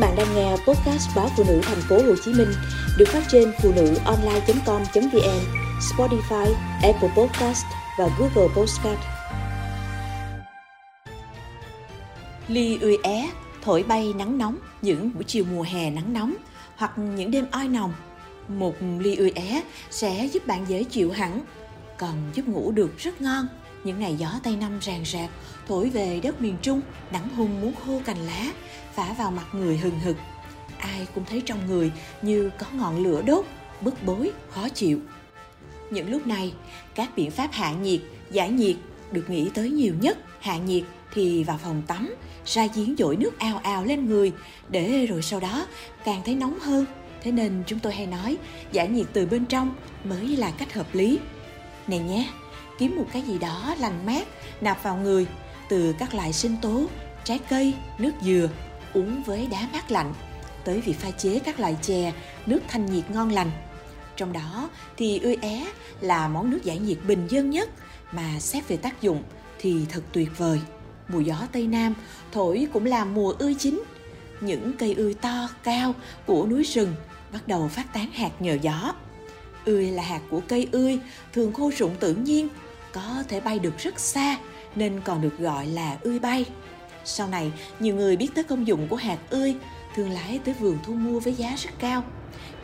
bạn đang nghe podcast báo phụ nữ thành phố Hồ Chí Minh được phát trên phụ nữ online.com.vn, Spotify, Apple Podcast và Google Podcast. Ly ươi é, thổi bay nắng nóng những buổi chiều mùa hè nắng nóng hoặc những đêm oi nồng. Một ly ươi é sẽ giúp bạn dễ chịu hẳn, còn giúp ngủ được rất ngon. Những ngày gió Tây nam ràng rạc thổi về đất miền Trung, nắng hung muốn khô cành lá, phả vào mặt người hừng hực. Ai cũng thấy trong người như có ngọn lửa đốt, bức bối, khó chịu. Những lúc này, các biện pháp hạ nhiệt, giải nhiệt được nghĩ tới nhiều nhất. Hạ nhiệt thì vào phòng tắm, ra giếng dội nước ao ao lên người, để rồi sau đó càng thấy nóng hơn. Thế nên chúng tôi hay nói, giải nhiệt từ bên trong mới là cách hợp lý. Này nhé, kiếm một cái gì đó lành mát, nạp vào người, từ các loại sinh tố, trái cây, nước dừa, uống với đá mát lạnh, tới việc pha chế các loại chè, nước thanh nhiệt ngon lành. Trong đó thì ươi é là món nước giải nhiệt bình dân nhất mà xét về tác dụng thì thật tuyệt vời. Mùa gió Tây Nam thổi cũng là mùa ươi chín. Những cây ươi to, cao của núi rừng bắt đầu phát tán hạt nhờ gió. Ươi là hạt của cây ươi, thường khô rụng tự nhiên, có thể bay được rất xa nên còn được gọi là ươi bay. Sau này, nhiều người biết tới công dụng của hạt ươi, thường lái tới vườn thu mua với giá rất cao,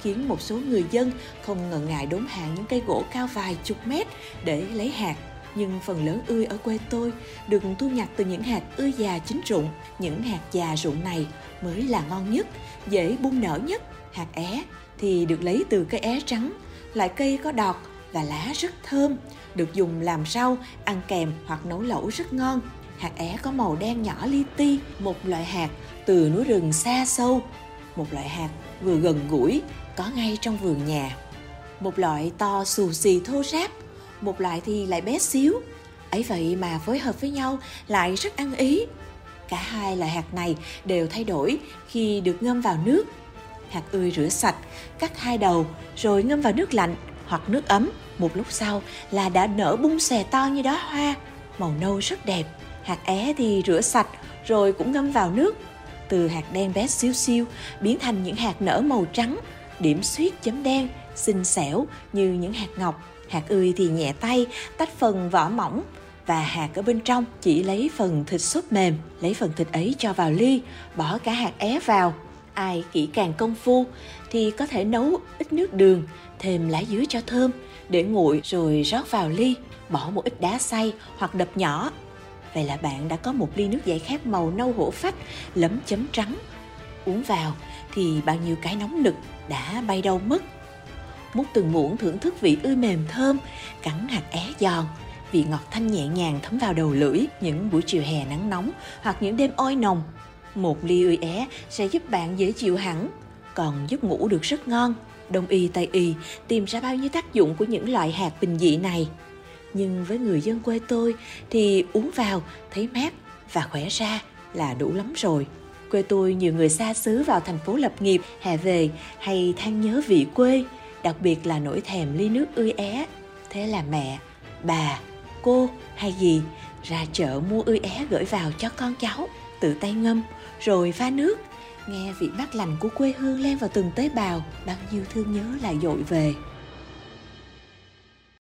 khiến một số người dân không ngần ngại đốn hạ những cây gỗ cao vài chục mét để lấy hạt. Nhưng phần lớn ươi ở quê tôi được thu nhặt từ những hạt ươi già chín rụng. Những hạt già rụng này mới là ngon nhất, dễ bung nở nhất. Hạt é thì được lấy từ cây é trắng, loại cây có đọt và lá rất thơm, được dùng làm rau, ăn kèm hoặc nấu lẩu rất ngon. Hạt é có màu đen nhỏ li ti, một loại hạt từ núi rừng xa sâu, một loại hạt vừa gần gũi, có ngay trong vườn nhà. Một loại to xù xì thô ráp, một loại thì lại bé xíu. Ấy vậy mà phối hợp với nhau lại rất ăn ý. Cả hai loại hạt này đều thay đổi khi được ngâm vào nước. Hạt ươi rửa sạch, cắt hai đầu rồi ngâm vào nước lạnh hoặc nước ấm. Một lúc sau là đã nở bung xè to như đóa hoa, màu nâu rất đẹp. Hạt é thì rửa sạch rồi cũng ngâm vào nước. Từ hạt đen bé xíu xiu biến thành những hạt nở màu trắng, điểm xuyết chấm đen, xinh xẻo như những hạt ngọc. Hạt ươi thì nhẹ tay, tách phần vỏ mỏng và hạt ở bên trong chỉ lấy phần thịt sốt mềm, lấy phần thịt ấy cho vào ly, bỏ cả hạt é vào. Ai kỹ càng công phu thì có thể nấu ít nước đường, thêm lá dứa cho thơm, để nguội rồi rót vào ly, bỏ một ít đá xay hoặc đập nhỏ Vậy là bạn đã có một ly nước giải khát màu nâu hổ phách, lấm chấm trắng. Uống vào thì bao nhiêu cái nóng nực đã bay đâu mất. Múc từng muỗng thưởng thức vị ươi mềm thơm, cắn hạt é giòn, vị ngọt thanh nhẹ nhàng thấm vào đầu lưỡi những buổi chiều hè nắng nóng hoặc những đêm oi nồng. Một ly ươi é sẽ giúp bạn dễ chịu hẳn, còn giúp ngủ được rất ngon. Đông y Tây y tìm ra bao nhiêu tác dụng của những loại hạt bình dị này. Nhưng với người dân quê tôi thì uống vào thấy mát và khỏe ra là đủ lắm rồi. Quê tôi nhiều người xa xứ vào thành phố lập nghiệp hè về hay than nhớ vị quê đặc biệt là nỗi thèm ly nước ươi é. Thế là mẹ bà cô hay gì ra chợ mua ươi é gửi vào cho con cháu tự tay ngâm, rồi pha nước. Nghe vị mát lành của quê hương len vào từng tế bào, bao nhiêu thương nhớ lại dội về.